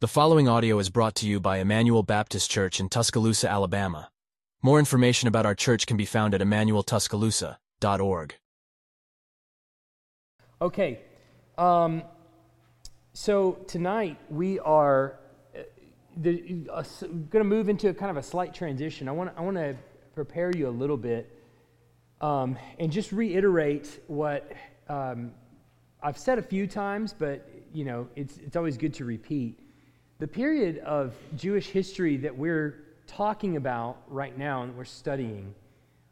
The following audio is brought to you by Emmanuel Baptist Church in Tuscaloosa, Alabama. More information about our church can be found at emmanueltuscaloosa.org. Okay, um, so tonight we are uh, uh, going to move into a kind of a slight transition. I want I to prepare you a little bit um, and just reiterate what um, I've said a few times, but you know it's it's always good to repeat. The period of Jewish history that we're talking about right now and we're studying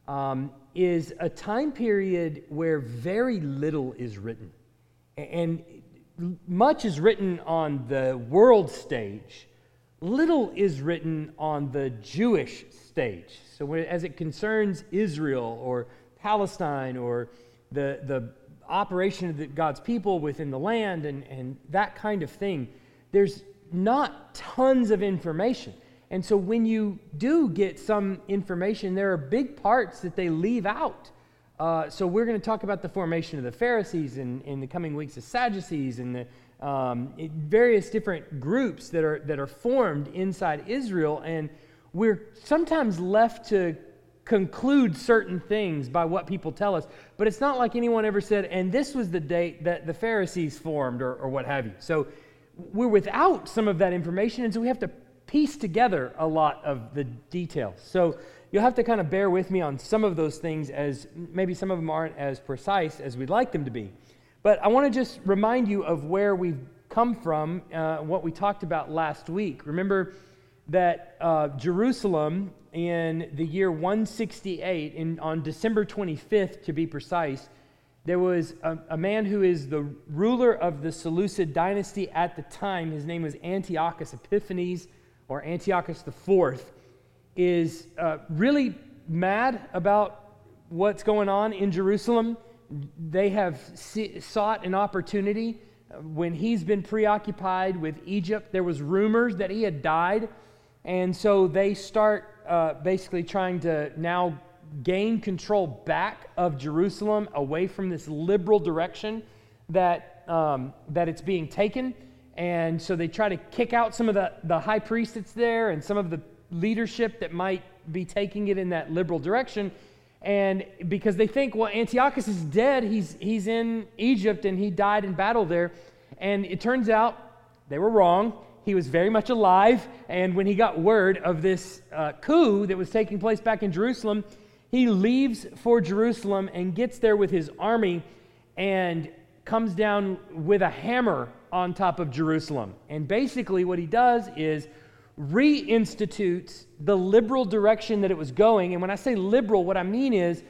um, is a time period where very little is written. And much is written on the world stage, little is written on the Jewish stage. So, as it concerns Israel or Palestine or the, the operation of the, God's people within the land and, and that kind of thing, there's not tons of information. And so when you do get some information, there are big parts that they leave out. Uh, so we're going to talk about the formation of the Pharisees in, in the coming weeks, the Sadducees, and the um, various different groups that are that are formed inside Israel, and we're sometimes left to conclude certain things by what people tell us. But it's not like anyone ever said, and this was the date that the Pharisees formed, or, or what have you. So we're without some of that information, and so we have to piece together a lot of the details. So you'll have to kind of bear with me on some of those things, as maybe some of them aren't as precise as we'd like them to be. But I want to just remind you of where we've come from, uh, what we talked about last week. Remember that uh, Jerusalem in the year 168, in, on December 25th to be precise, there was a, a, man who is the ruler of the Seleucid dynasty at the time. His name was Antiochus Epiphanes or Antiochus IV, is uh, really mad about what's going on in Jerusalem. They have sought an opportunity when he's been preoccupied with Egypt. There was rumors that he had died, and so they start uh, basically trying to now gain control back of Jerusalem away from this liberal direction that, um, that it's being taken. And so they try to kick out some of the, the high priest that's there and some of the leadership that might be taking it in that liberal direction. And because they think, well, Antiochus is dead, he's, he's in Egypt and he died in battle there. And it turns out they were wrong. He was very much alive. And when he got word of this uh, coup that was taking place back in Jerusalem, he leaves for Jerusalem and gets there with his army and comes down with a hammer on top of Jerusalem. And basically, what he does is reinstitutes the liberal direction that it was going. And when I say liberal, what I mean is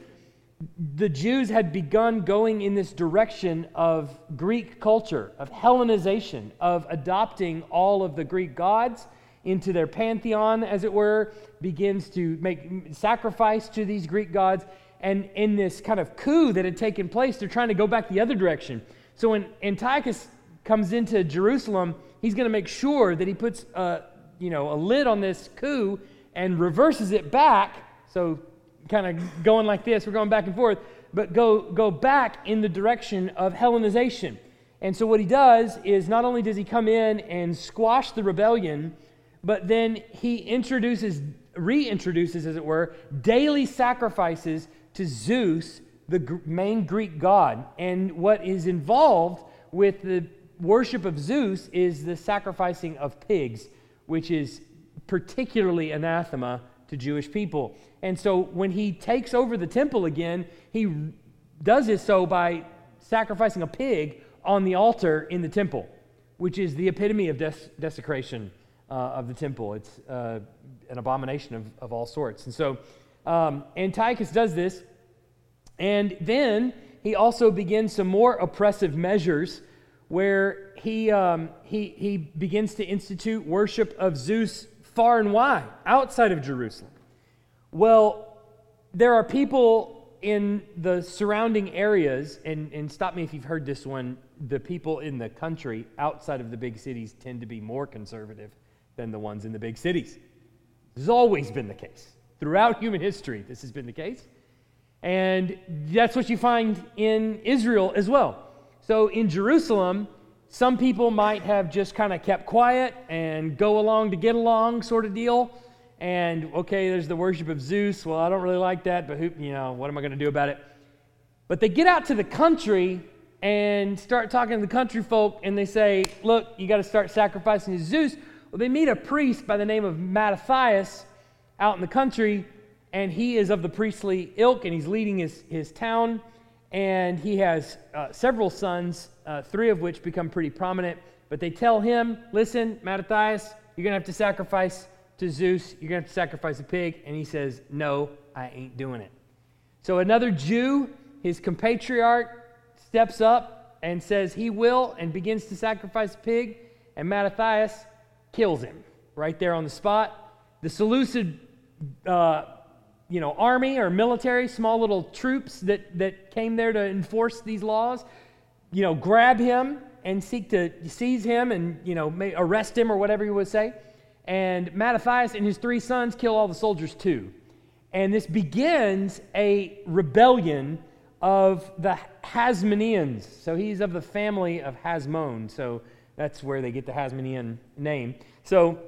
the Jews had begun going in this direction of Greek culture, of Hellenization, of adopting all of the Greek gods into their pantheon, as it were, begins to make sacrifice to these Greek gods. And in this kind of coup that had taken place, they're trying to go back the other direction. So when Antiochus comes into Jerusalem, he's going to make sure that he puts a, you know, a lid on this coup and reverses it back. So kind of going like this, we're going back and forth, but go, go back in the direction of Hellenization. And so what he does is not only does he come in and squash the rebellion, but then he introduces, reintroduces, as it were, daily sacrifices to Zeus, the main Greek god. And what is involved with the worship of Zeus is the sacrificing of pigs, which is particularly anathema to Jewish people. And so when he takes over the temple again, he does this so by sacrificing a pig on the altar in the temple, which is the epitome of des- desecration uh, of the temple. It's uh, an abomination of, of all sorts. And so um, Antiochus does this, and then he also begins some more oppressive measures where he, um, he, he begins to institute worship of Zeus far and wide outside of Jerusalem. Well, there are people in the surrounding areas, and, and stop me if you've heard this one, the people in the country outside of the big cities tend to be more conservative than the ones in the big cities. This has always been the case. Throughout human history, this has been the case. And that's what you find in Israel as well. So in Jerusalem, some people might have just kind of kept quiet and go along to get along sort of deal. And okay, there's the worship of Zeus. Well, I don't really like that, but who, you know, what am I going to do about it? But they get out to the country and start talking to the country folk, and they say, Look, you got to start sacrificing to Zeus. Well, they meet a priest by the name of Mattathias out in the country, and he is of the priestly ilk, and he's leading his, his town. And he has uh, several sons, uh, three of which become pretty prominent. But they tell him, Listen, Mattathias, you're going to have to sacrifice to Zeus. You're going to have to sacrifice a pig. And he says, No, I ain't doing it. So another Jew, his compatriarch, steps up and says he will and begins to sacrifice a pig. And Mattathias kills him right there on the spot. The Seleucid uh, you know, army or military, small little troops that, that came there to enforce these laws, you know, grab him and seek to seize him and, you know, arrest him or whatever you would say. And Mattathias and his three sons kill all the soldiers too. And this begins a rebellion of the Hasmoneans. So he's of the family of Hasmon. So that's where they get the Hasmonean name. So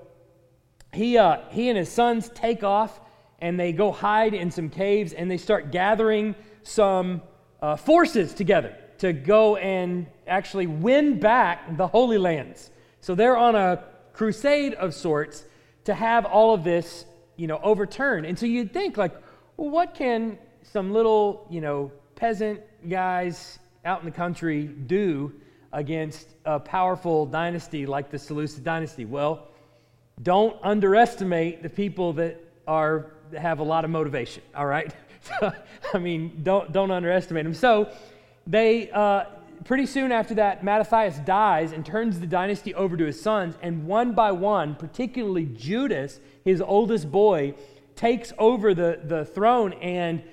he, uh, he and his sons take off and they go hide in some caves and they start gathering some uh, forces together to go and actually win back the Holy Lands. So they're on a crusade of sorts to have all of this, you know, overturned. And so you'd think, like, well, what can some little, you know, peasant guys out in the country do against a powerful dynasty like the Seleucid dynasty? Well, don't underestimate the people that are have a lot of motivation. All right, I mean, don't don't underestimate them. So they uh, pretty soon after that, Mattathias dies and turns the dynasty over to his sons, and one by one, particularly Judas, his oldest boy, takes over the the throne and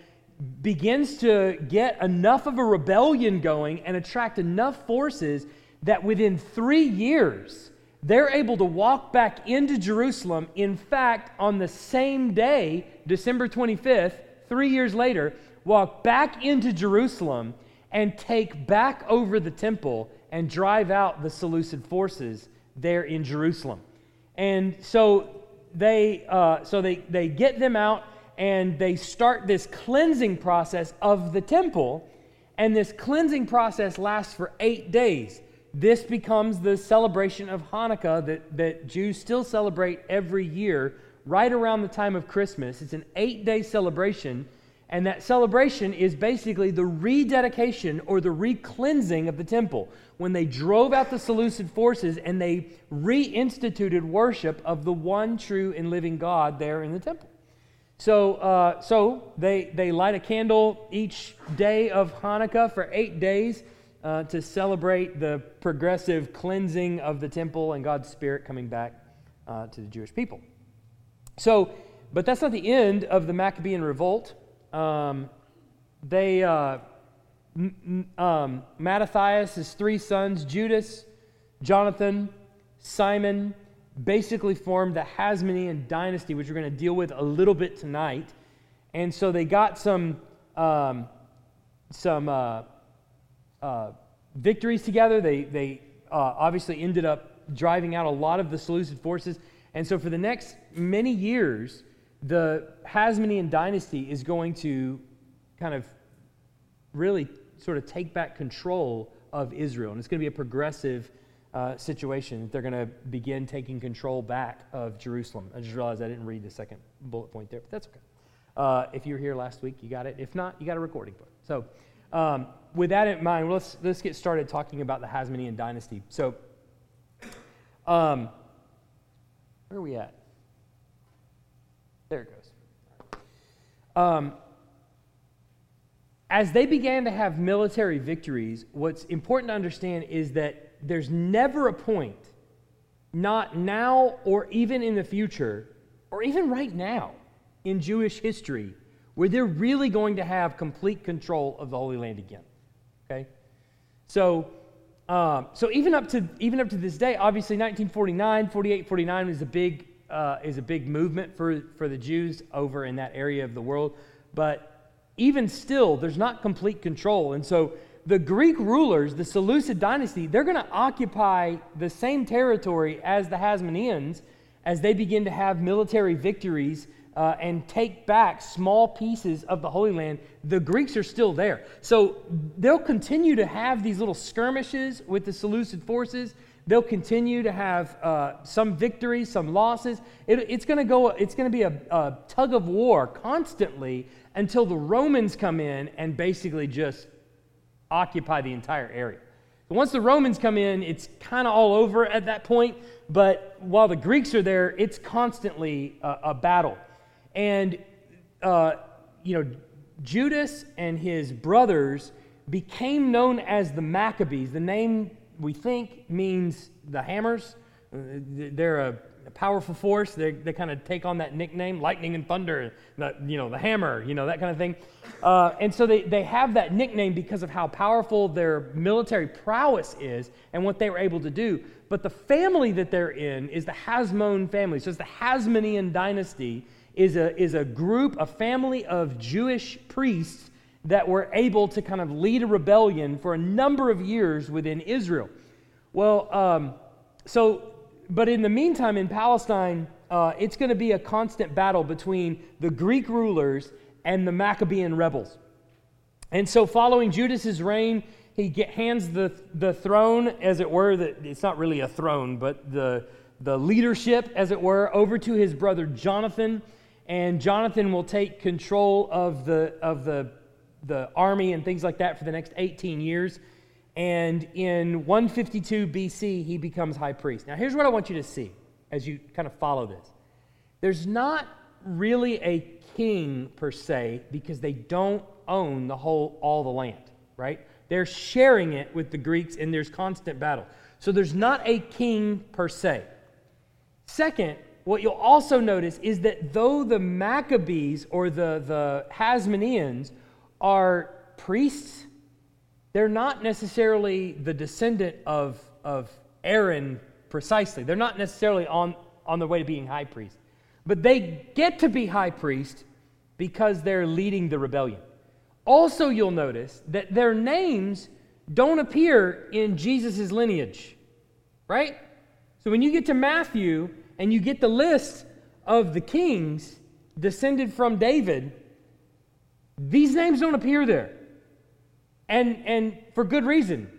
begins to get enough of a rebellion going and attract enough forces that within three years they're able to walk back into Jerusalem. In fact, on the same day, December 25th, three years later, walk back into Jerusalem and take back over the temple and drive out the Seleucid forces there in Jerusalem. And so they, uh, so they, they get them out and they start this cleansing process of the temple. And this cleansing process lasts for eight days. This becomes the celebration of Hanukkah that, that Jews still celebrate every year, right around the time of Christmas. It's an eight day celebration, and that celebration is basically the rededication or the re-cleansing of the temple. When they drove out the Seleucid forces and they reinstituted worship of the one true and living God there in the temple. So, uh, so they, they light a candle each day of Hanukkah for eight days uh, to celebrate the progressive cleansing of the temple and God's Spirit coming back uh, to the Jewish people. So, but that's not the end of the Maccabean revolt. Um, they, uh, um, Mattathias, his three sons, Judas, Jonathan, Simon, basically formed the Hasmonean dynasty, which we're going to deal with a little bit tonight. And so they got some, um, some uh, uh, victories together. They, they uh, obviously ended up driving out a lot of the Seleucid forces. And so for the next many years, the Hasmonean dynasty is going to kind of really sort of take back control of Israel. And it's going to be a progressive uh, situation. They're going to begin taking control back of Jerusalem. I just realized I didn't read the second bullet point there, but that's okay. Uh, if you were here last week, you got it. If not, you got a recording it. So, um, with that in mind, let's, let's get started talking about the Hasmonean dynasty. So, um, where are we at? There it goes. Um, as they began to have military victories, what's important to understand is that there's never a point, not now or even in the future, or even right now in Jewish history, where they're really going to have complete control of the Holy Land again. Okay? So, um, so even up to even up to this day, obviously 1949, 48, 49 is a big uh, is a big movement for for the Jews over in that area of the world. But even still, there's not complete control, and so the Greek rulers, the Seleucid dynasty, they're going to occupy the same territory as the Hasmoneans as they begin to have military victories uh, and take back small pieces of the Holy Land. The Greeks are still there. So they'll continue to have these little skirmishes with the Seleucid forces. They'll continue to have uh, some victories, some losses. It, it's going to go. It's going to be a, a tug of war constantly until the Romans come in and basically just occupy the entire area. Once the Romans come in, it's kind of all over at that point. But while the Greeks are there, it's constantly a, a battle. And, uh, you know, Judas and his brothers became known as the Maccabees. The name, we think, means the hammers. Uh, they're a a powerful force. They, they kind of take on that nickname, lightning and thunder, the, you know, the hammer, you know, that kind of thing. Uh, and so they, they have that nickname because of how powerful their military prowess is and what they were able to do. But the family that they're in is the Hasmon family. So it's the Hasmonean dynasty is a, is a group, a family of Jewish priests that were able to kind of lead a rebellion for a number of years within Israel. Well, um, so but in the meantime, in Palestine, uh, it's going to be a constant battle between the Greek rulers and the Maccabean rebels. And so, following Judas's reign, he get, hands the, the throne, as it were, the, it's not really a throne, but the, the leadership, as it were, over to his brother Jonathan. And Jonathan will take control of the, of the, the army and things like that for the next 18 years. And in 152 BC, he becomes high priest. Now, here's what I want you to see as you kind of follow this. There's not really a king per se because they don't own the whole all the land right? They're sharing it with the greeks and there's constant battle. So there's not a king per se. Second what you'll also notice is that though the maccabees or the, the hasmoneans are priests they're not necessarily the descendant of, of Aaron precisely. They're not necessarily on, on their way to being high priest. But they get to be high priest because they're leading the rebellion. Also, you'll notice that their names don't appear in Jesus' lineage, right? So when you get to Matthew and you get the list of the kings descended from David, these names don't appear there. And, and for good reason,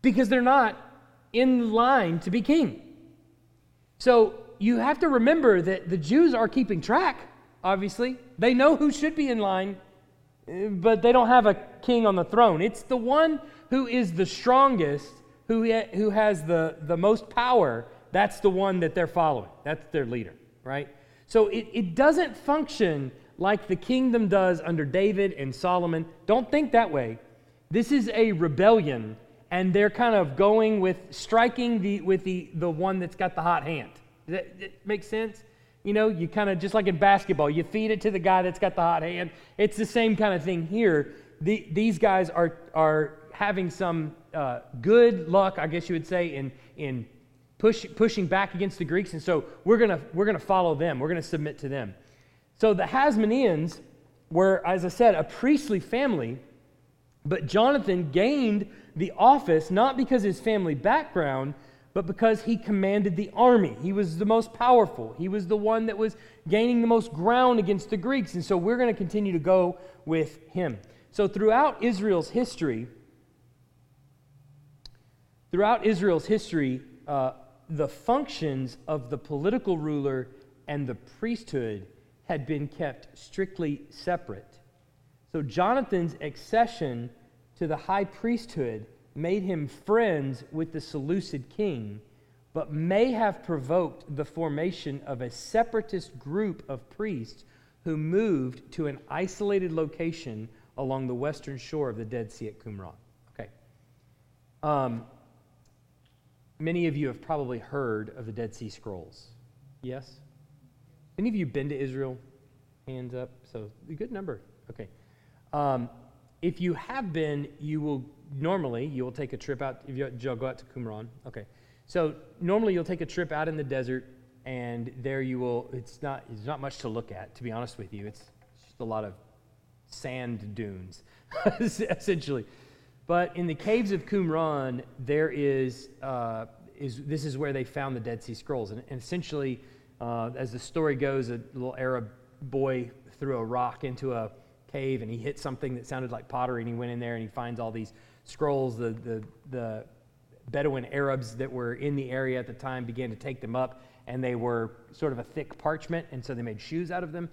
because they're not in line to be king. So you have to remember that the Jews are keeping track, obviously. They know who should be in line, eh, but they don't have a king on the throne. It's the one who is the strongest, who, who has the, the most power. That's the one that they're following. That's their leader, right? So it, it doesn't function like the kingdom does under David and Solomon. Don't think that way. This is a rebellion, and they're kind of going with striking the, with the, the one that's got the hot hand. Does that, that make sense? You know, you kind of, just like in basketball, you feed it to the guy that's got the hot hand. It's the same kind of thing here. The, these guys are, are having some uh, good luck, I guess you would say, in, in push, pushing back against the Greeks. And so we're to we're to follow them, we're going to submit to them. So the Hasmoneans were, as I said, a priestly family but Jonathan gained the office not because his family background, but because he commanded the army. He was the most powerful. He was the one that was gaining the most ground against the Greeks. And so we're going to continue to go with him. So throughout Israel's history, throughout Israel's history, uh, the functions of the political ruler and the priesthood had been kept strictly separate. So Jonathan's accession to the high priesthood made him friends with the Seleucid king, but may have provoked the formation of a separatist group of priests who moved to an isolated location along the western shore of the Dead Sea at Qumran. Okay. Um, many of you have probably heard of the Dead Sea Scrolls. Yes? Any of you been to Israel? Hands up. So, a good number. Okay. Um, if you have been, you will normally you will take a trip out. If you go out to Qumran, okay. So normally you'll take a trip out in the desert, and there you will. It's not. It's not much to look at, to be honest with you. It's just a lot of sand dunes, essentially. But in the caves of Qumran, there is, uh, is this is where they found the Dead Sea Scrolls. And, and essentially, uh, as the story goes, a little Arab boy threw a rock into a cave and he hit something that sounded like pottery and he went in there and he finds all these scrolls. The, the, the Bedouin Arabs that were in the area at the time began to take them up and they were sort of a thick parchment, and so they made shoes out of them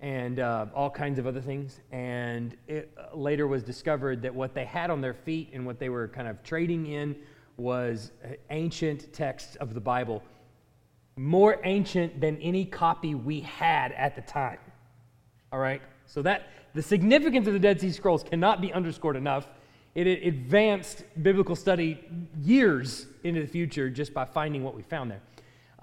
and uh, all kinds of other things. And it uh, later was discovered that what they had on their feet and what they were kind of trading in was ancient texts of the Bible, more ancient than any copy we had at the time. All right? So that the significance of the Dead Sea Scrolls cannot be underscored enough. It, advanced biblical study years into the future just by finding what we found there.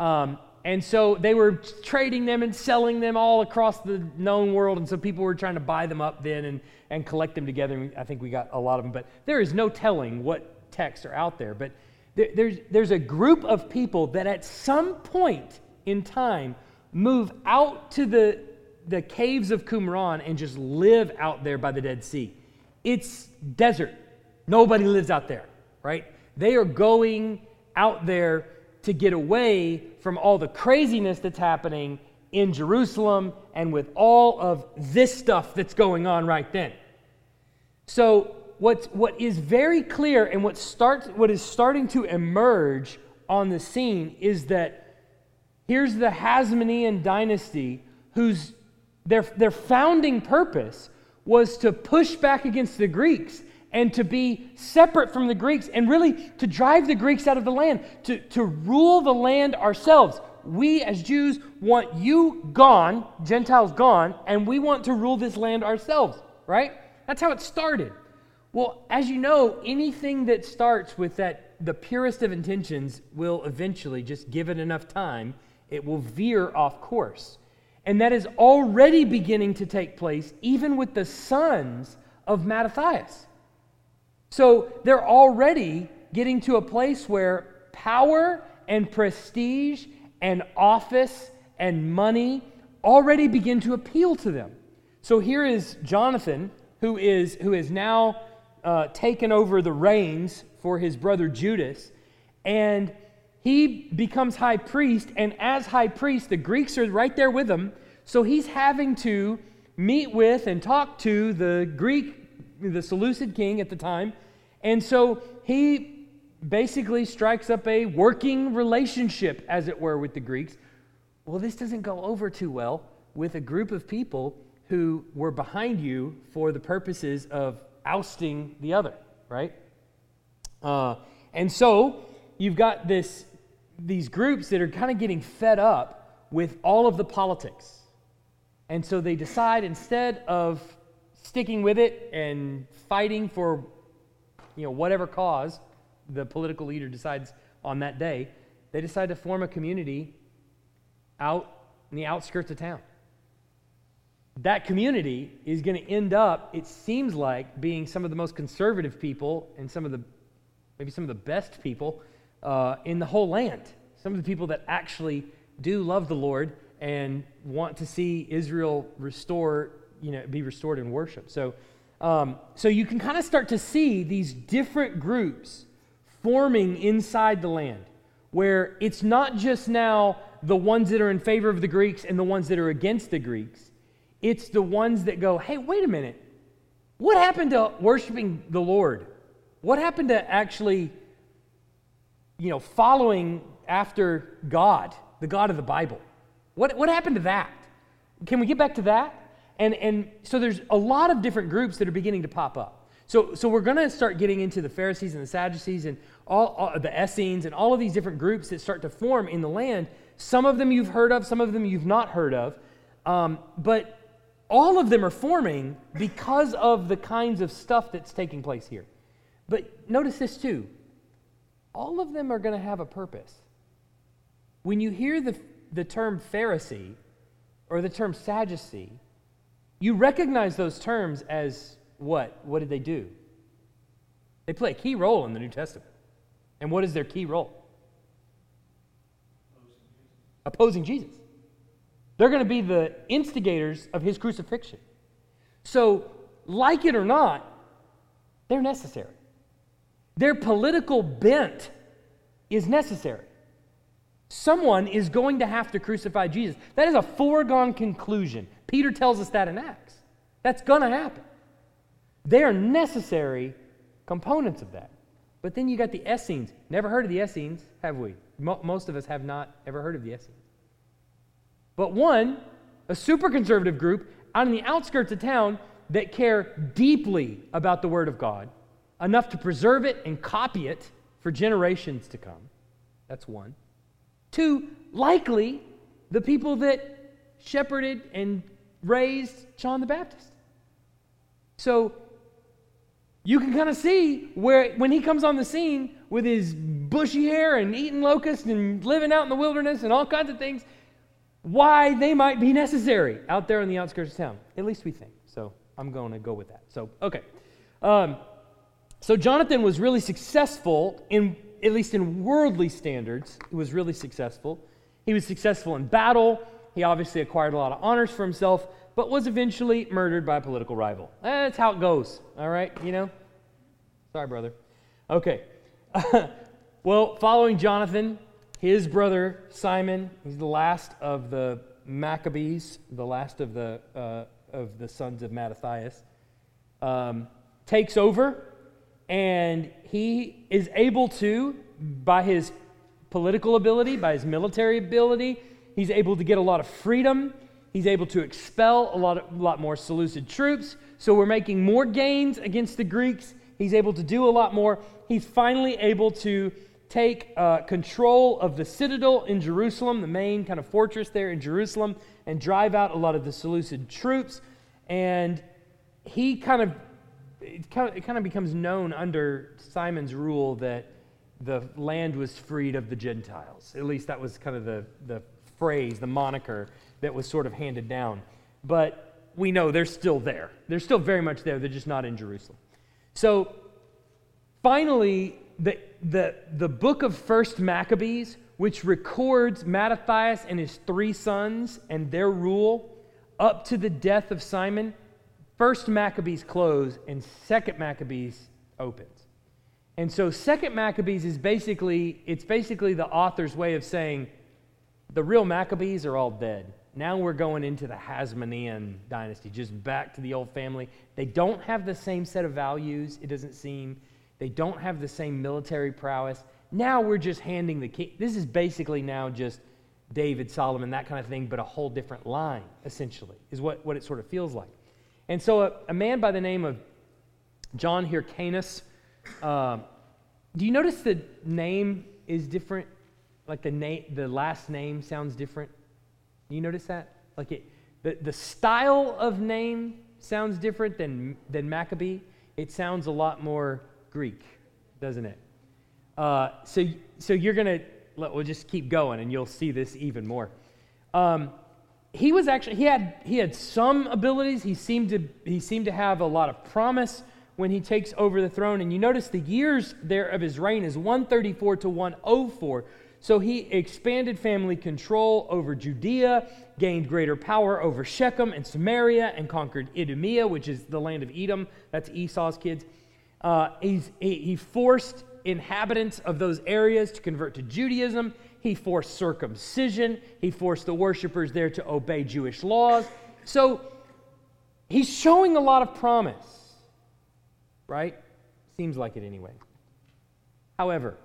Um, and so they were trading them and selling them all across the known world. And so people were trying to buy them up then and, and collect them together. And I think we got a lot of them. But there is no telling what texts are out there. But there, there's, there's a group of people that at some point in time move out to the, the caves of Qumran and just live out there by the Dead Sea. It's desert. Nobody lives out there, right? They are going out there to get away from all the craziness that's happening in Jerusalem and with all of this stuff that's going on right then. So, what's, what is very clear and what, starts, what is starting to emerge on the scene is that here's the Hasmonean dynasty whose their, their founding purpose was to push back against the Greeks and to be separate from the Greeks and really to drive the Greeks out of the land, to, to rule the land ourselves. We as Jews want you gone, Gentiles gone, and we want to rule this land ourselves, right? That's how it started. Well, as you know, anything that starts with that the purest of intentions will eventually just give it enough time, it will veer off course. And that is already beginning to take place even with the sons of Mattathias. So they're already getting to a place where power and prestige and office and money already begin to appeal to them. So here is Jonathan, who is who has now uh, taken over the reins for his brother Judas, and he becomes high priest. And as high priest, the Greeks are right there with him. So he's having to meet with and talk to the Greek the Seleucid king at the time. And so he basically strikes up a working relationship, as it were, with the Greeks. Well, this doesn't go over too well with a group of people who were behind you for the purposes of ousting the other, right? Uh, and so you've got this, these groups that are kind of getting fed up with all of the politics. And so they decide instead of sticking with it and fighting for you know whatever cause the political leader decides on that day, they decide to form a community out in the outskirts of town. That community is going to end up, it seems like, being some of the most conservative people and some of the, maybe some of the best people uh, in the whole land. Some of the people that actually do love the Lord and want to see Israel restore you know, be restored in worship. So, um, so you can kind of start to see these different groups forming inside the land, where it's not just now the ones that are in favor of the Greeks and the ones that are against the Greeks. It's the ones that go, hey, wait a minute. What happened to worshiping the Lord? What happened to actually, you know, following after God, the God of the Bible? What, what happened to that? Can we get back to that? And, and so there's a lot of different groups that are beginning to pop up. So, so we're going to start getting into the Pharisees and the Sadducees and all, all, the Essenes and all of these different groups that start to form in the land. Some of them you've heard of, some of them you've not heard of. Um, but all of them are forming because of the kinds of stuff that's taking place here. But notice this too all of them are going to have a purpose. When you hear the, the term Pharisee or the term Sadducee, you recognize those terms as what? What did they do? They play a key role in the New Testament. And what is their key role? Opposing Jesus. They're going to be the instigators of his crucifixion. So, like it or not, they're necessary. Their political bent is necessary. Someone is going to have to crucify Jesus. That is a foregone conclusion. Peter tells us that in Acts. That's going to happen. They are necessary components of that. But then you got the Essenes. Never heard of the Essenes, have we? Mo- most of us have not ever heard of the Essenes. But one, a super conservative group out in the outskirts of town that care deeply about the Word of God, enough to preserve it and copy it for generations to come. That's one. Two, likely the people that shepherded and raised John the Baptist. So you can kind of see where when he comes on the scene with his bushy hair and eating locusts and living out in the wilderness and all kinds of things, why they might be necessary out there on the outskirts of town. At least we think. So I'm going to go with that. So, okay. Um, so Jonathan was really successful in, at least in worldly standards, he was really successful. He was successful in battle. He obviously acquired a lot of honors for himself, but was eventually murdered by a political rival. That's how it goes, all right? You know? Sorry, brother. Okay. well, following Jonathan, his brother Simon, he's the last of the Maccabees, the last of the, uh, of the sons of Mattathias, um, takes over, and he is able to, by his political ability, by his military ability, he's able to get a lot of freedom. He's able to expel a lot, of, a lot more Seleucid troops. So we're making more gains against the Greeks. He's able to do a lot more. He's finally able to take uh, control of the citadel in Jerusalem, the main kind of fortress there in Jerusalem, and drive out a lot of the Seleucid troops. And he kind of it, kind of, it kind of becomes known under Simon's rule that the land was freed of the Gentiles. At least that was kind of the, the phrase, the moniker that was sort of handed down. But we know they're still there. They're still very much there. They're just not in Jerusalem. So finally, the, the, the book of First Maccabees, which records Mattathias and his three sons and their rule up to the death of Simon, First Maccabees close and Second Maccabees opens. And so Second Maccabees is basically it's basically the author's way of saying the real Maccabees are all dead. Now we're going into the Hasmonean dynasty, just back to the old family. They don't have the same set of values, it doesn't seem. They don't have the same military prowess. Now we're just handing the king. This is basically now just David, Solomon, that kind of thing, but a whole different line, essentially, is what, what it sort of feels like. And so a, a man by the name of John Hyrcanus, uh, do you notice the name is different? Like the, name, the last name sounds different? You notice that? Like it, the, the style of name sounds different than, than Maccabee. It sounds a lot more Greek, doesn't it? Uh, so, so you're going to, we'll just keep going and you'll see this even more. Um, he was actually, he had, he had some abilities. He seemed, to, he seemed to have a lot of promise when he takes over the throne. And you notice the years there of his reign is 134 to 104. So he expanded family control over Judea, gained greater power over Shechem and Samaria, and conquered Idumea, which is the land of Edom. That's Esau's kids. Uh, he, he forced inhabitants of those areas to convert to Judaism. He forced circumcision. He forced the worshippers there to obey Jewish laws. So he's showing a lot of promise, right? Seems like it anyway. However,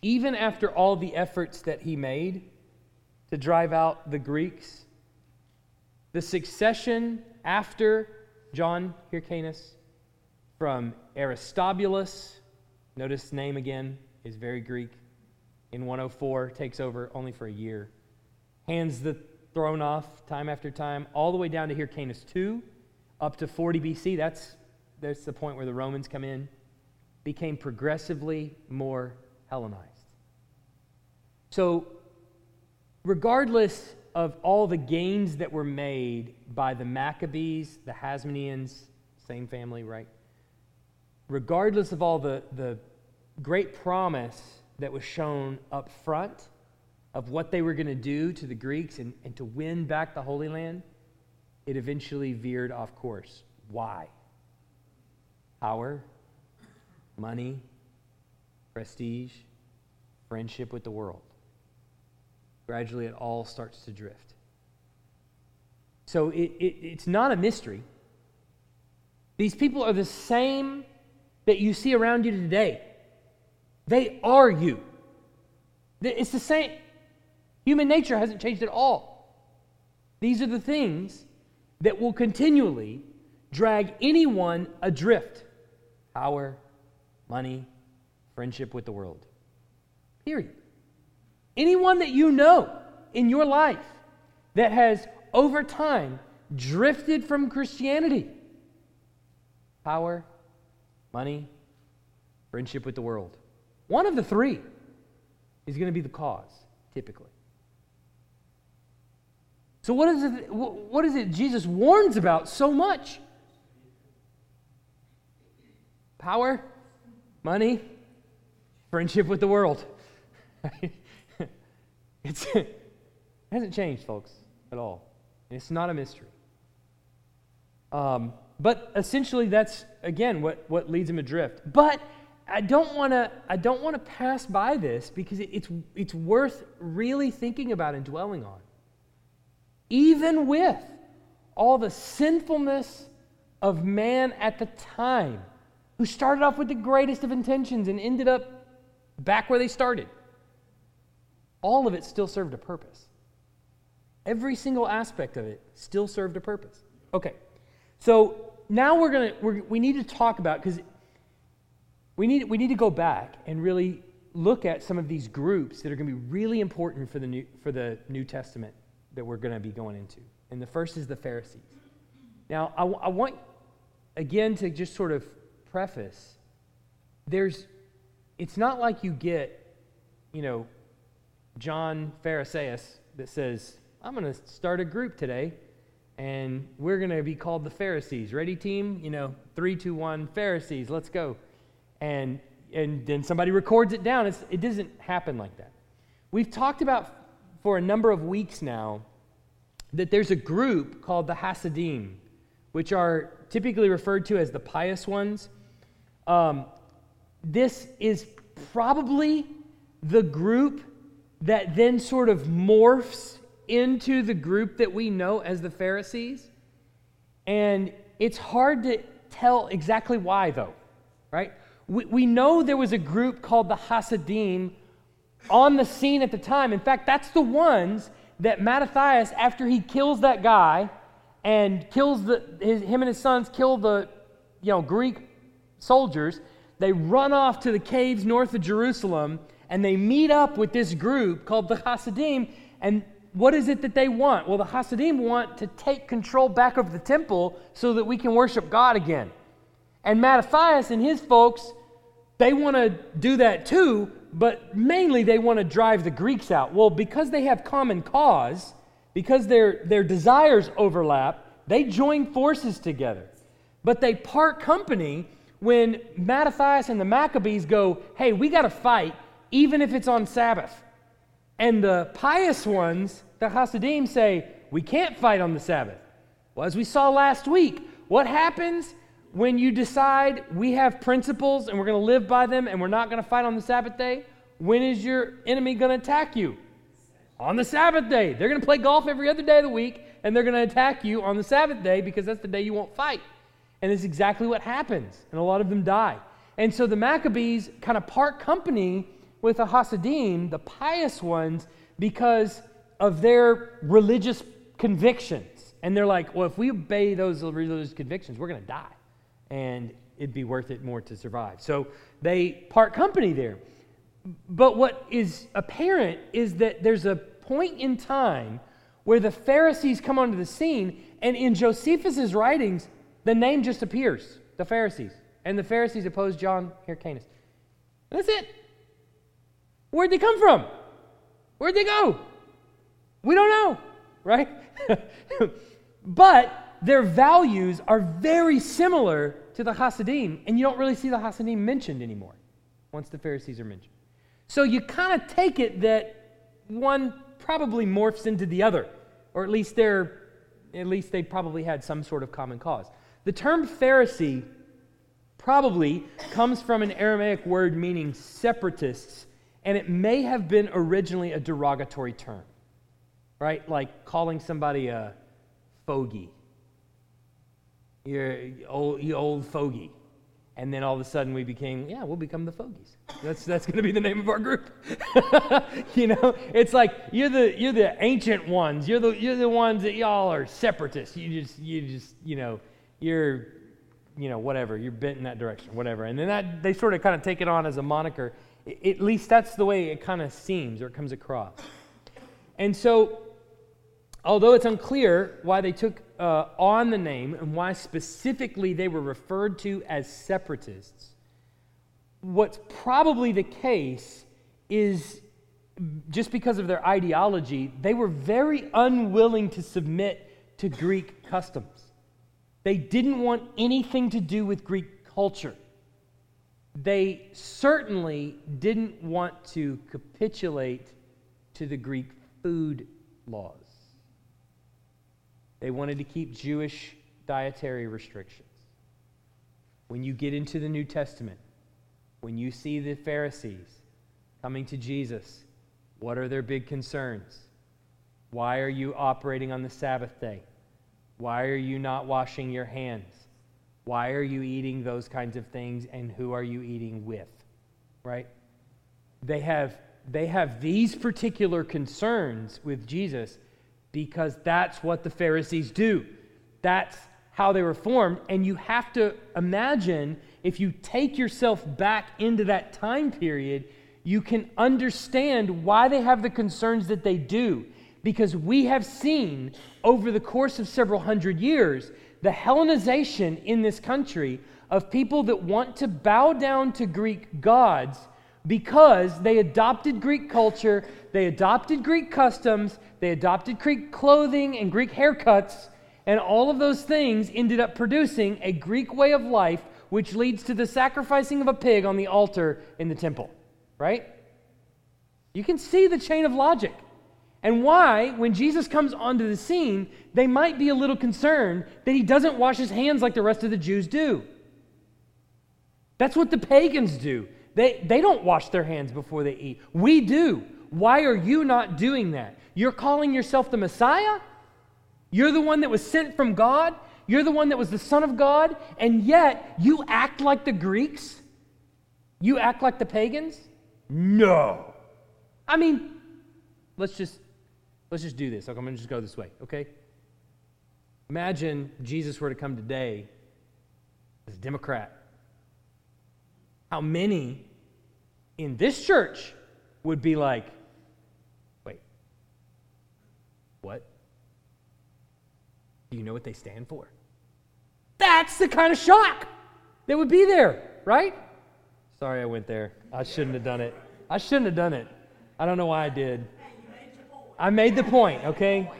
even after all the efforts that he made to drive out the Greeks, the succession after John Hyrcanus from Aristobulus, notice name again is very Greek, in 104, takes over only for a year, hands the throne off time after time, all the way down to Hyrcanus II, up to 40 BC. That's, that's the point where the Romans come in, became progressively more Hellenized. So, regardless of all the gains that were made by the Maccabees, the Hasmoneans, same family, right? regardless of all the, the great promise that was shown up front of what they were going to do to the Greeks and, and to win back the Holy Land, it eventually veered off course. Why? Power, money, prestige, friendship with the world. Gradually, it all starts to drift. So it, it, it's not a mystery. These people are the same that you see around you today. They are you. It's the same. Human nature hasn't changed at all. These are the things that will continually drag anyone adrift power, money, friendship with the world. Period. Anyone that you know in your life that has over time drifted from Christianity power, money, friendship with the world. One of the three is going to be the cause, typically. So, what is it, what is it Jesus warns about so much? Power, money, friendship with the world. it's, it hasn't changed, folks, at all. It's not a mystery. Um, but essentially, that's, again, what, what leads him adrift. But I don't want to I don't want to pass by this because it, it's it's worth really thinking about and dwelling on. Even with all the sinfulness of man at the time, who started off with the greatest of intentions and ended up back where they started. All of it still served a purpose. Every single aspect of it still served a purpose. Okay, so now we're gonna we're, we need to talk about because we need, we need to go back and really look at some of these groups that are going to be really important for the New, for the New Testament that we're going to be going into. And the first is the Pharisees. Now, I, I want, again, to just sort of preface there's, it's not like you get, you know, John Pharisaeus that says, I'm going to start a group today and we're going to be called the Pharisees. Ready, team? You know, three, two, one, Pharisees, let's go and, and then somebody records it down. It's, it doesn't happen like that. We've talked about for a number of weeks now that there's a group called the Hasidim, which are typically referred to as the pious ones. Um, this is probably the group that then sort of morphs into the group that we know as the Pharisees. And it's hard to tell exactly why, though, right? We, we know there was a group called the Hasidim on the scene at the time. In fact, that's the ones that Mattathias, after he kills that guy and kills the, his, him and his sons kill the you know, Greek soldiers, they run off to the caves north of Jerusalem and they meet up with this group called the Hasidim. And what is it that they want? Well, the Hasidim want to take control back of the temple so that we can worship God again. And Mattathias and his folks they want to do that too, but mainly they want to drive the Greeks out. Well, because they have common cause, because their, their desires overlap, they join forces together. But they part company when Mattathias and the Maccabees go, hey, we got to fight, even if it's on Sabbath. And the pious ones, the Hasidim, say, we can't fight on the Sabbath. Well, as we saw last week, what happens when you decide we have principles and we're going to live by them and we're not going to fight on the Sabbath day, when is your enemy going to attack you? On the Sabbath day. They're going to play golf every other day of the week and they're going to attack you on the Sabbath day because that's the day you won't fight. And it's exactly what happens. And a lot of them die. And so the Maccabees kind of part company with the Hasidim, the pious ones, because of their religious convictions. And they're like, well, if we obey those religious convictions, we're going to die and it'd be worth it more to survive. So they part company there. But what is apparent is that there's a point in time where the Pharisees come onto the scene, and in Josephus's writings, the name just appears the Pharisees. And the Pharisees oppose John Hyrcanus. That's it. Where'd they come from? Where'd they go? We don't know, right? but their values are very similar to the Hasidim, and you don't really see the Hasidim mentioned anymore once the Pharisees are mentioned. So you kind of take it that one probably morphs into the other, or at least they're at least they probably had some sort of common cause. The term Pharisee probably comes from an Aramaic word meaning separatists, and it may have been originally a derogatory term, right? Like calling somebody a fogey. You're old, you old fogey. And then all of a sudden we became, yeah, we'll become the fogies. That's, that's going to be the name of our group. you know, it's like you're the, you're the ancient ones. You're the, you're the ones that y'all are separatists. You just, you just, you know, you're you know, whatever, you're bent in that direction, whatever. And then that, they sort of kind of take it on as a moniker. at least that's the way it kind of seems or it comes across. And so, although it's unclear why they took uh, on the name and why specifically they were referred to as separatists, what's probably the case is just because of their ideology, they were very unwilling to submit to Greek customs. They didn't want anything to do with Greek culture. They certainly didn't want to capitulate to the Greek food laws. They wanted to keep Jewish dietary restrictions. When you get into the New Testament, when you see the Pharisees coming to Jesus, what are their big concerns? Why are you operating on the Sabbath day? Why are you not washing your hands? Why are you eating those kinds of things and who are you eating with? Right? They have they have these particular concerns with Jesus because that's what the Pharisees do. That's how they were formed and you have to imagine if you take yourself back into that time period, you can understand why they have the concerns that they do because we have seen over the course of several hundred years the Hellenization in this country of people that want to bow down to Greek gods because they adopted Greek culture, they adopted Greek customs, they adopted Greek clothing and Greek haircuts, and all of those things ended up producing a Greek way of life which leads to the sacrificing of a pig on the altar in the temple, right? You can see the chain of logic and why, when Jesus comes onto the scene, they might be a little concerned that he doesn't wash his hands like the rest of the Jews do. That's what the pagans do. They, they don't wash their hands before they eat. We do. Why are you not doing that? You're calling yourself the Messiah? You're the one that was sent from God? You're the one that was the Son of God? And yet you act like the Greeks? You act like the pagans? No. I mean, let's just Let's just do this. I'm going to just go this way, okay? Imagine Jesus were to come today as a Democrat. How many in this church would be like, wait, what? Do you know what they stand for? That's the kind of shock that would be there, right? Sorry I went there. I shouldn't have done it. I shouldn't have done it. I don't know why I did. I made the point, okay?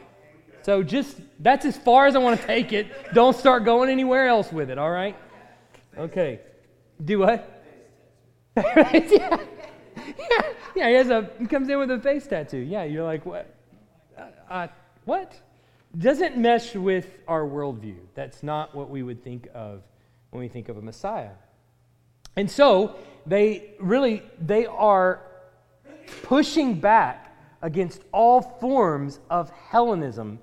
So just that's as far as I want to take it. Don't start going anywhere else with it, all right? Okay. Do what? yeah. yeah. yeah, he has a he comes in with a face tattoo. Yeah, you're like, what? Uh, uh, what? Doesn't mesh with our worldview. That's not what we would think of when we think of a Messiah. And so they really they are pushing back against all forms of Hellenism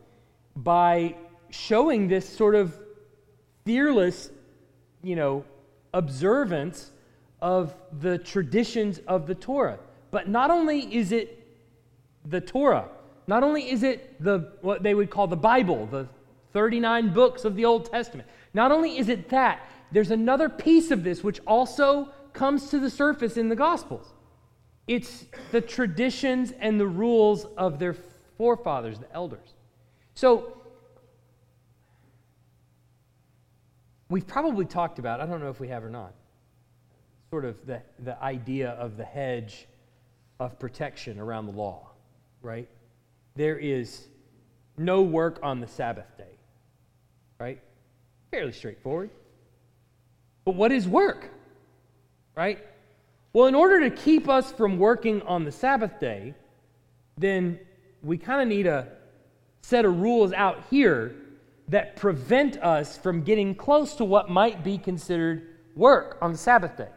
by showing this sort of fearless, you know, observance of the traditions of the Torah. But not only is it the Torah, not only is it the what they would call the Bible, the 39 books of the Old Testament. Not only is it that, there's another piece of this which also comes to the surface in the Gospels. It's the traditions and the rules of their forefathers, the elders. So, we've probably talked about, I don't know if we have or not, sort of the, the idea of the hedge of protection around the law, right? There is no work on the Sabbath day, right? Fairly straightforward. But what is work, right? Well, in order to keep us from working on the Sabbath day, then we kind of need a set of rules out here that prevent us from getting close to what might be considered work on the Sabbath day.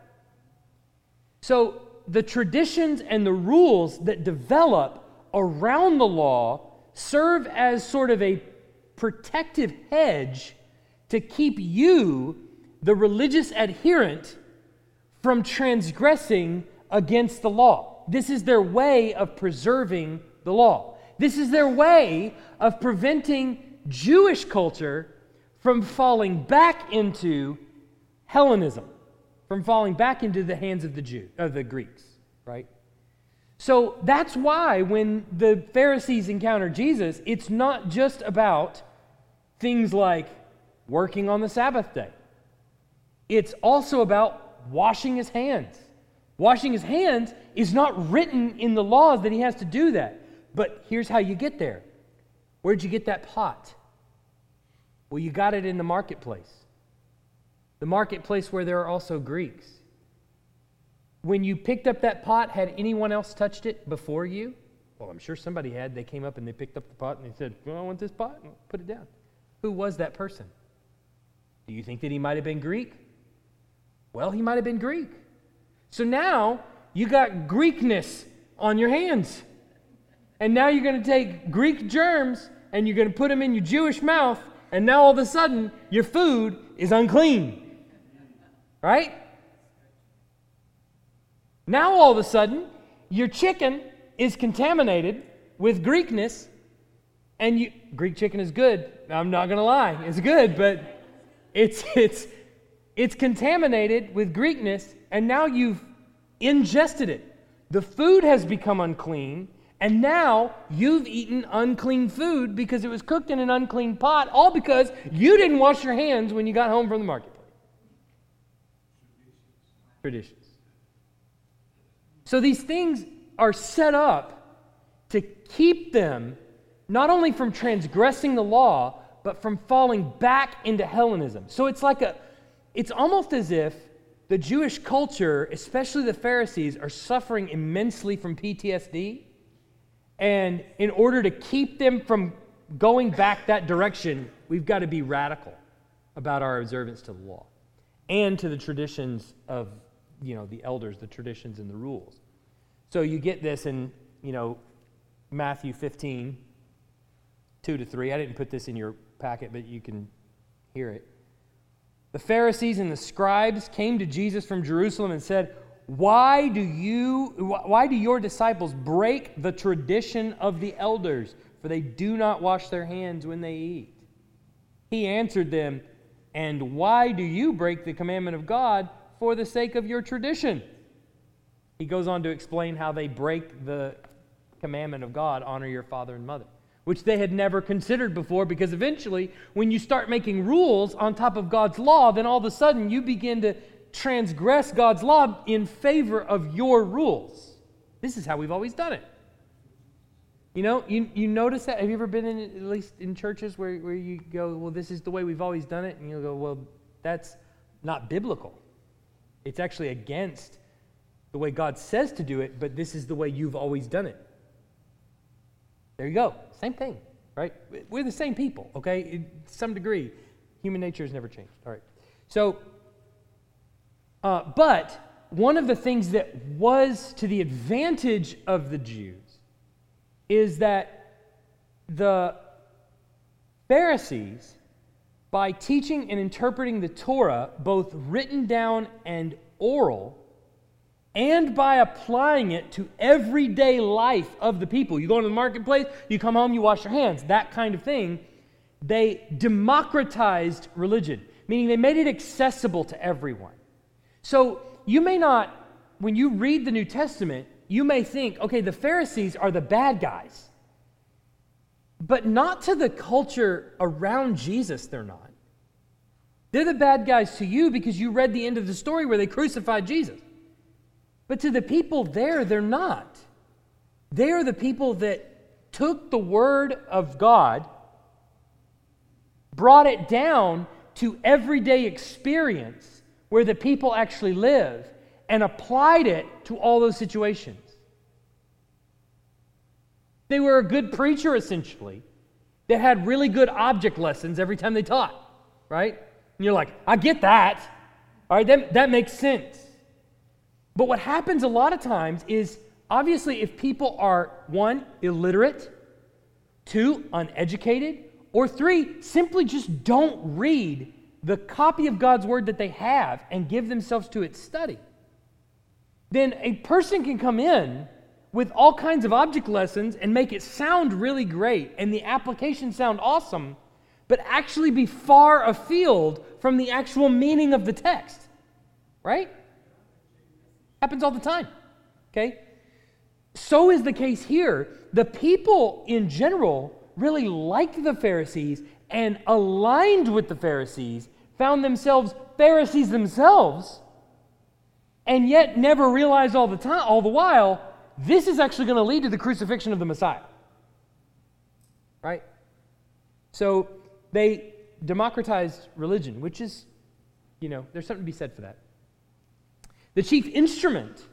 So the traditions and the rules that develop around the law serve as sort of a protective hedge to keep you, the religious adherent, from transgressing against the law. This is their way of preserving the law. This is their way of preventing Jewish culture from falling back into Hellenism, from falling back into the hands of the Jew, of the Greeks, right? So that's why when the Pharisees encounter Jesus, it's not just about things like working on the Sabbath day. It's also about washing his hands. Washing his hands is not written in the laws that he has to do that. But here's how you get there. Where'd you get that pot? Well, you got it in the marketplace. The marketplace where there are also Greeks. When you picked up that pot, had anyone else touched it before you? Well, I'm sure somebody had. They came up and they picked up the pot and they said, well, I want this pot, and put it down. Who was that person? Do you think that he might have been Greek? Well, he might have been Greek. So now you got Greekness on your hands. And now you're going to take Greek germs and you're going to put them in your Jewish mouth, and now all of a sudden your food is unclean. Right? Now all of a sudden your chicken is contaminated with Greekness, and you, Greek chicken is good. I'm not to lie, it's good, but it's, it's, it's contaminated with Greekness, and now you've ingested it. The food has become unclean, and now you've eaten unclean food because it was cooked in an unclean pot, all because you didn't wash your hands when you got home from the marketplace. Traditions. So these things are set up to keep them not only from transgressing the law, but from falling back into Hellenism. So it's like a, it's almost as if the Jewish culture, especially the Pharisees, are suffering immensely from PTSD. And in order to keep them from going back that direction, we've got to be radical about our observance to the law and to the traditions of you know the elders the traditions and the rules. So you get this in you know matthew 15 2 to 3 i didn't put this in your packet but you can hear it. The Pharisees and the scribes came to Jesus from Jerusalem and said, why do you why do your disciples break the tradition of the elders? For they do not wash their hands when they eat. He answered them and why do you break the commandment of god for the sake of your tradition he goes on to explain how they break the commandment of god honor your father and mother which they had never considered before because eventually, when you start making rules on top of God's law, then all of a sudden you begin to transgress God's law in favor of your rules. This is how we've always done it. You know, you, you notice that? Have you ever been in, at least in churches where, where you go, well, this is the way we've always done it? And you'll go, well, that's not biblical. It's actually against the way God says to do it, but this is the way you've always done it. There you go. Same thing, right? We're the same people, okay? In some degree, human nature has never changed. All right. So, uh, but one of the things that was to the advantage of the Jews is that the Pharisees, by teaching and interpreting the Torah, both written down and oral, and by applying it to everyday life of the people. You go into the marketplace, you come home, you wash your hands, that kind of thing. They democratized religion, meaning they made it accessible to everyone. So you may not, when you read the New Testament, you may think, okay, the Pharisees are the bad guys. But not to the culture around Jesus, they're not. They're the bad guys to you because you read the end of the story where they crucified Jesus. But to the people there, they're not. They are the people that took the word of God, brought it down to everyday experience where the people actually live, and applied it to all those situations. They were a good preacher, essentially, that had really good object lessons every time they taught, right? And you're like, I get that. All right, that, that makes sense. But what happens a lot of times is obviously if people are one, illiterate, two, uneducated, or three, simply just don't read the copy of God's word that they have and give themselves to its study, then a person can come in with all kinds of object lessons and make it sound really great and the application sound awesome, but actually be far afield from the actual meaning of the text. Right? Happens all the time. Okay? So is the case here. The people in general really liked the Pharisees and aligned with the Pharisees, found themselves Pharisees themselves, and yet never realized all the time, all the while, this is actually going to lead to the crucifixion of the Messiah. Right? So they democratized religion, which is, you know, there's something to be said for that. The chief instrument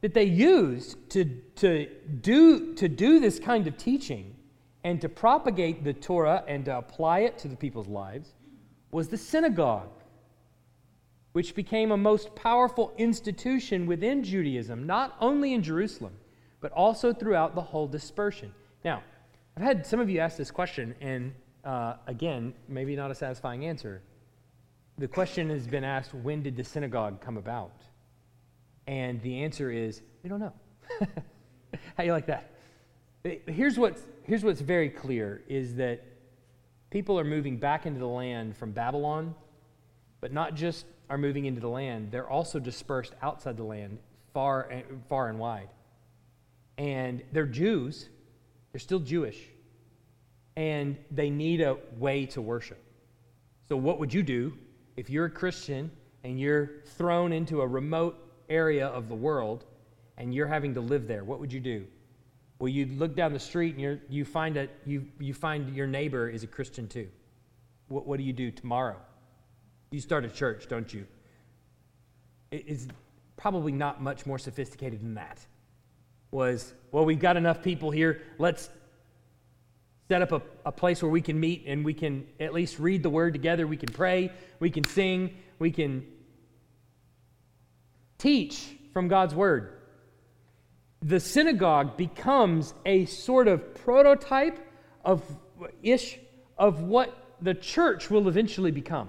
that they used to, to, do, to do this kind of teaching and to propagate the Torah and to apply it to the people's lives was the synagogue, which became a most powerful institution within Judaism, not only in Jerusalem, but also throughout the whole dispersion. Now, I've had some of you ask this question, and uh, again, maybe not a satisfying answer. The question has been asked when did the synagogue come about? And the answer is we don't know. How do you like that? Here's what's, here's what's very clear is that people are moving back into the land from Babylon, but not just are moving into the land, they're also dispersed outside the land far, and, far and wide. And they're Jews, they're still Jewish, and they need a way to worship. So, what would you do if you're a Christian and you're thrown into a remote area of the world and you're having to live there, what would you do? Well, you look down the street and you find that you, you find your neighbor is a Christian too. What, what do you do tomorrow? You start a church, don't you? It's probably not much more sophisticated than that. Was, well, we've got enough people here. Let's set up a, a place where we can meet and we can at least read the word together. We can pray, we can sing, we can teach from God's word. The synagogue becomes a sort of prototype of ish of what the church will eventually become.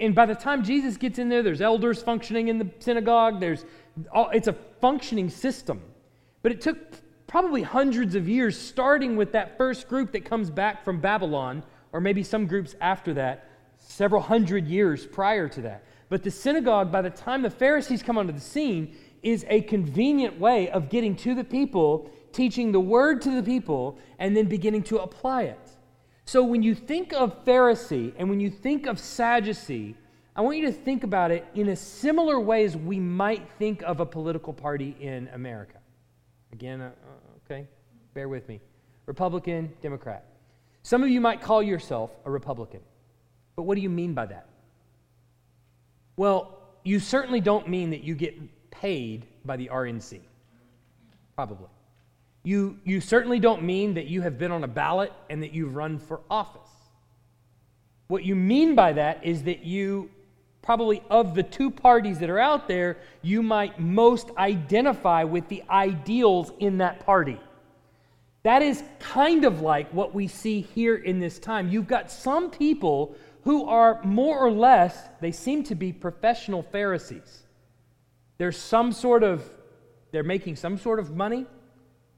And by the time Jesus gets in there, there's elders functioning in the synagogue. There's all, it's a functioning system. But it took probably hundreds of years, starting with that first group that comes back from Babylon, or maybe some groups after that, several hundred years prior to that. But the synagogue, by the time the Pharisees come onto the scene, is a convenient way of getting to the people, teaching the word to the people, and then beginning to apply it. So when you think of Pharisee and when you think of Sadducee, I want you to think about it in a similar way as we might think of a political party in America. Again, uh, uh okay, bear with me. Republican, Democrat. Some of you might call yourself a Republican, but what do you mean by that? Well, you certainly don't mean that you get paid by the RNC. Probably. You, you certainly don't mean that you have been on a ballot and that you've run for office. What you mean by that is that you, probably of the two parties that are out there, you might most identify with the ideals in that party. That is kind of like what we see here in this time. You've got some people who are more or less, they seem to be professional Pharisees. There's some sort of, they're making some sort of money.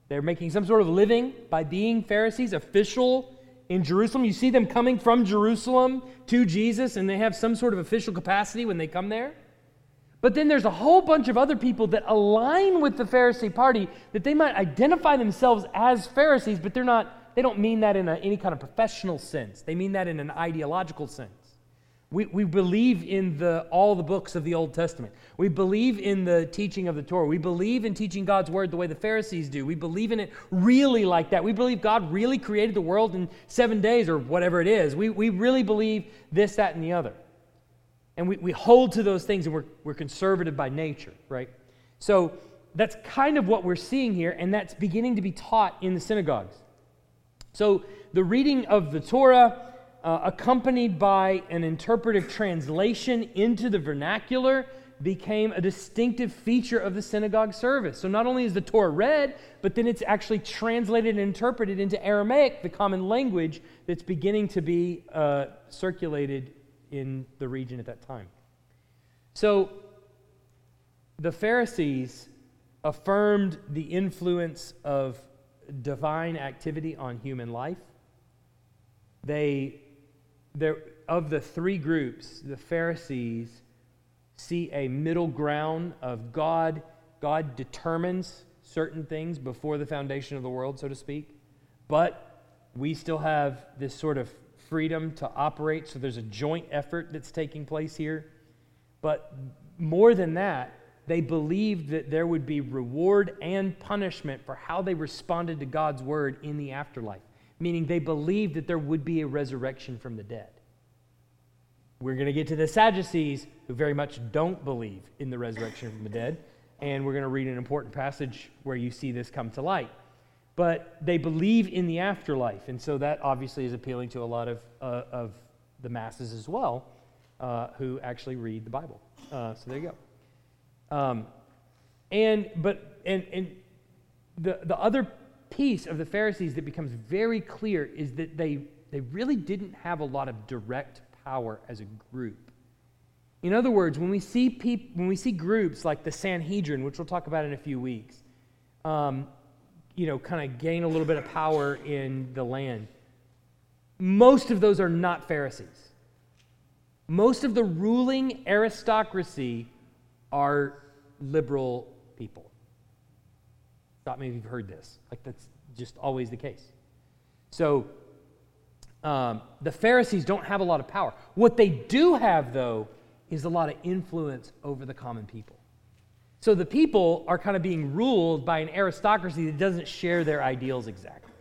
They're making some sort of living by being Pharisees, official in Jerusalem. You see them coming from Jerusalem to Jesus, and they have some sort of official capacity when they come there. But then there's a whole bunch of other people that align with the Pharisee party that they might identify themselves as Pharisees, but they're not they don't mean that in a, any kind of professional sense. They mean that in an ideological sense. We, we believe in the, all the books of the Old Testament. We believe in the teaching of the Torah. We believe in teaching God's word the way the Pharisees do. We believe in it really like that. We believe God really created the world in seven days or whatever it is. We, we really believe this, that, and the other. And we, we hold to those things and we're, we're conservative by nature, right? So that's kind of what we're seeing here, and that's beginning to be taught in the synagogues. So the reading of the Torah, uh, accompanied by an interpretive translation into the vernacular, became a distinctive feature of the synagogue service. So not only is the Torah read, but then it's actually translated and interpreted into Aramaic, the common language that's beginning to be uh, circulated in the region at that time. So the Pharisees affirmed the influence of divine activity on human life. They, of the three groups, the Pharisees see a middle ground of God. God determines certain things before the foundation of the world, so to speak. But we still have this sort of freedom to operate, so there's a joint effort that's taking place here. But more than that, they believed that there would be reward and punishment for how they responded to God's word in the afterlife, meaning they believed that there would be a resurrection from the dead. We're going to get to the Sadducees, who very much don't believe in the resurrection from the dead, and we're going to read an important passage where you see this come to light. But they believe in the afterlife, and so that obviously is appealing to a lot of, uh, of the masses as well, uh, who actually read the Bible. Uh, so there you go. Um, and but and and the the other piece of the Pharisees that becomes very clear is that they they really didn't have a lot of direct power as a group. In other words, when we see peop- when we see groups like the Sanhedrin, which we'll talk about in a few weeks, um, you know, kind of gain a little bit of power in the land. Most of those are not Pharisees. Most of the ruling aristocracy are liberal people. Me if you've heard this. Like that's just always the case. So um, the Pharisees don't have a lot of power. What they do have, though, is a lot of influence over the common people. So the people are kind of being ruled by an aristocracy that doesn't share their ideals exactly.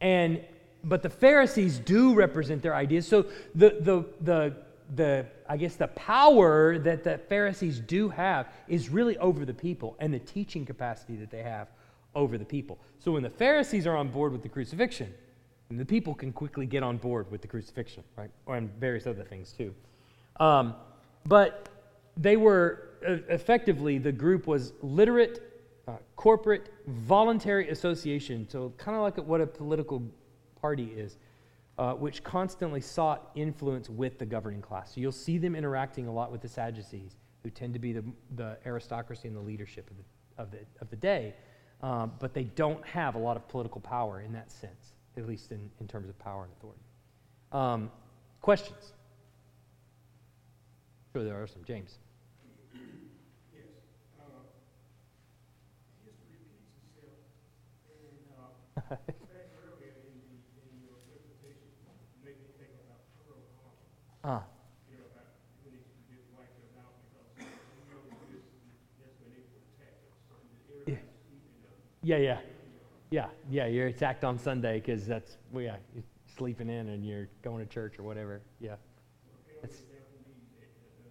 And but the Pharisees do represent their ideas. So the the the the I guess the power that the Pharisees do have is really over the people and the teaching capacity that they have over the people. So when the Pharisees are on board with the crucifixion, the people can quickly get on board with the crucifixion, right? Or and various other things too. Um, but they were uh, effectively, the group was literate, uh, corporate, voluntary association. So, kind of like what a political party is, uh, which constantly sought influence with the governing class. So, you'll see them interacting a lot with the Sadducees, who tend to be the, the aristocracy and the leadership of the, of the, of the day. Um, but they don't have a lot of political power in that sense at least in, in terms of power and authority. Um, questions? Sure, there are some. James. Ah. up. Yeah, yeah. Yeah, yeah, you're attacked on Sunday because that's, well, yeah, you're sleeping in and you're going to church or whatever. Yeah. It's,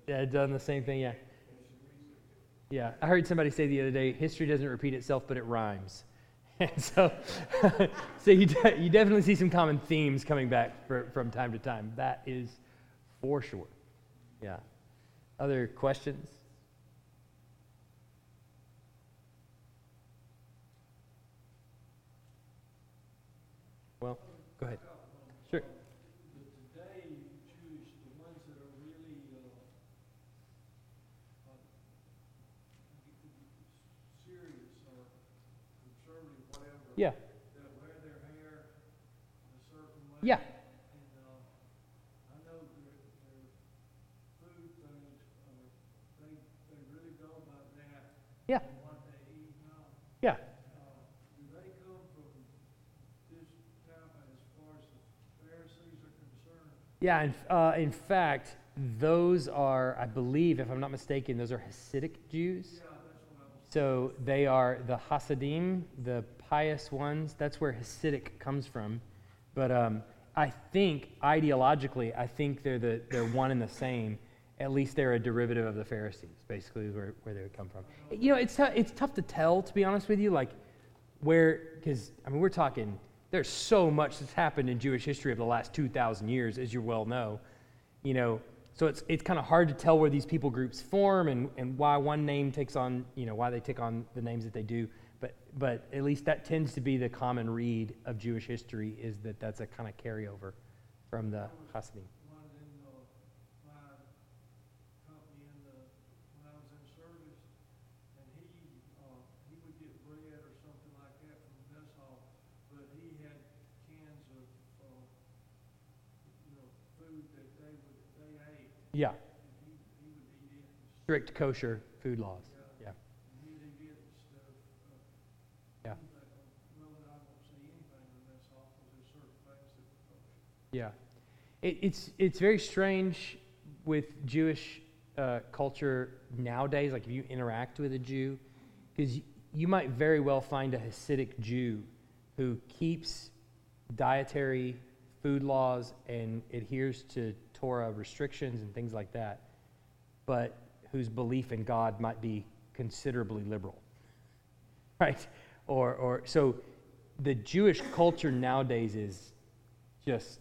yeah, done the same thing, yeah. Yeah, I heard somebody say the other day, history doesn't repeat itself, but it rhymes. And so, so you, de- you definitely see some common themes coming back for, from time to time. That is for sure. Yeah. Other questions? Well, go ahead. Sure. today Jewish, the ones that are really uh, uh, serious or conservative, whatever, Yeah. that wear their hair a certain way. Yeah. And uh, I know their, their food things, uh, they, they really go by that. Yeah. And what they eat now. Yeah. Uh, do they come from this time as far as the Pharisees are concerned? Yeah, in, uh, in fact, those are, I believe, if I'm not mistaken, those are Hasidic Jews. Yeah, that's what I was So they are the Hasidim, the pious ones. That's where Hasidic comes from. But um, I think ideologically, I think they're the they're one and the same. At least they're a derivative of the Pharisees. Basically, where, where they would come from. You know, it's tou- it's tough to tell, to be honest with you. Like where, because I mean, we're talking There's so much that's happened in Jewish history over the last 2,000 years, as you well know. You know, so it's, it's kind of hard to tell where these people groups form and, and why one name takes on, you know, why they take on the names that they do. But, but at least that tends to be the common read of Jewish history is that that's a kind of carryover from the Hasidim. one in, uh, my company in the, when I was in service, and he, uh, he would get bread or something like that from the mess hall, but he had cans of, uh, you know, food that they would, they ate, Yeah, and he, he would eat it, and strict kosher food laws. Yeah. he would eat it and stuff. uh, Yeah. he's like, Well, I won't say anything in the mess hall, Strict kosher food laws. Yeah. uh, Yeah, it, it's it's very strange with Jewish uh, culture nowadays. Like if you interact with a Jew, because you might very well find a Hasidic Jew who keeps dietary food laws and adheres to Torah restrictions and things like that, but whose belief in God might be considerably liberal, right? Or or so the Jewish culture nowadays is just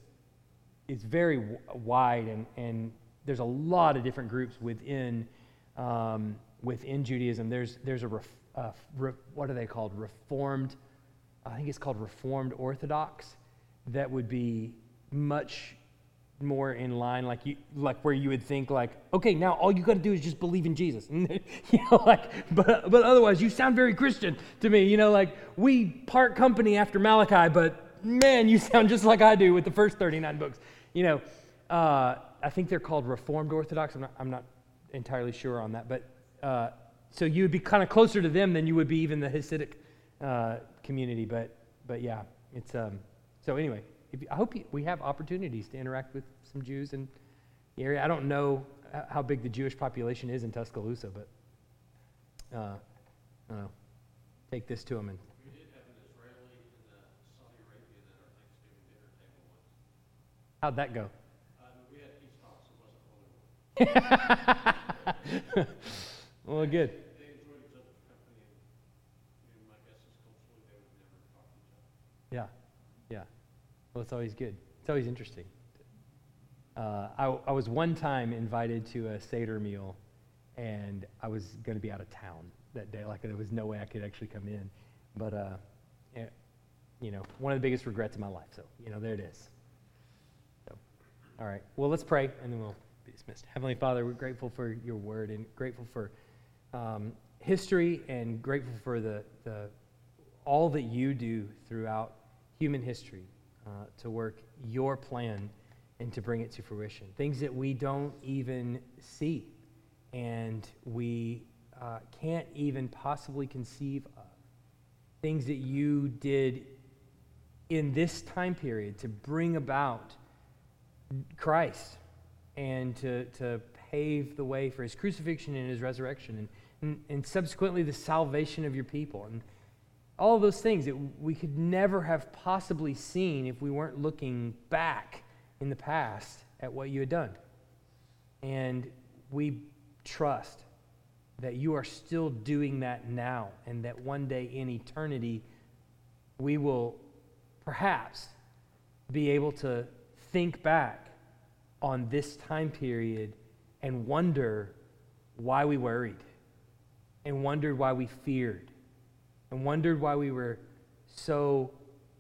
it's very w- wide and, and there's a lot of different groups within um, within Judaism. There's there's a ref, uh, re, what are they called? Reformed, I think it's called Reformed Orthodox, that would be much more in line like you like where you would think like okay now all you got to do is just believe in jesus. You know like but but otherwise you sound very christian to me. You know like we part company after malachi but man you sound just like i do with the first 39 books. You know uh, i think they're called reformed orthodox. I'm not, I'm not entirely sure on that but uh, so you would be kind of closer to them than you would be even the hasidic uh, community but but yeah it's um so anyway if you, I hope you, we have opportunities to interact with some Jews in the area. I don't know how big the Jewish population is in Tuscaloosa, but uh, I don't know. Take this to them and. We did have an Israeli and Saudi Arabia at our Thanksgiving dinner table once. How'd that go? Uh, we had peace talks, it wasn't. Well, good. They enjoyed each other's company, and, and my guess is culturally they would never talk to each other. Yeah, yeah. Well, it's always good. It's always interesting. Uh, I, I was one time invited to a Seder meal, and I was going to be out of town that day. Like, there was no way I could actually come in. But, uh, eh, you know, one of the biggest regrets of my life. So, you know, there it is. So, all right. Well, let's pray, and then we'll be dismissed. Heavenly Father, we're grateful for your word and grateful for um, history and grateful for the, the all that you do throughout human history uh, to work your plan and to bring it to fruition. Things that we don't even see and we uh, can't even possibly conceive of. Things that you did in this time period to bring about Christ and to, to pave the way for his crucifixion and his resurrection and, and, and subsequently the salvation of your people. And all of those things that we could never have possibly seen if we weren't looking back in the past at what you had done. And we trust that you are still doing that now, and that one day in eternity, we will perhaps be able to think back on this time period and wonder why we worried, and wondered why we feared, and wondered why we were so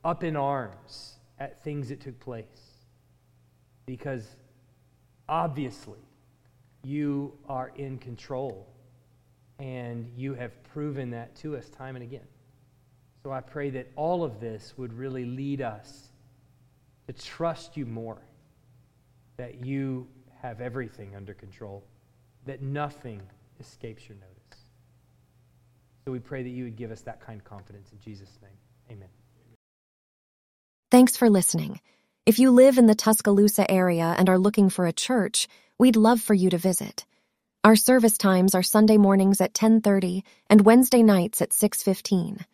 up in arms at things that took place. Because obviously, you are in control, and you have proven that to us time and again. So I pray that all of this would really lead us to trust you more, that you have everything under control, that nothing escapes your notice. So we pray that you would give us that kind of confidence in Jesus' name. Amen. Thanks for listening. If you live in the Tuscaloosa area and are looking for a church, we'd love for you to visit. Our service times are Sunday mornings at 10:30 and Wednesday nights at 6:15.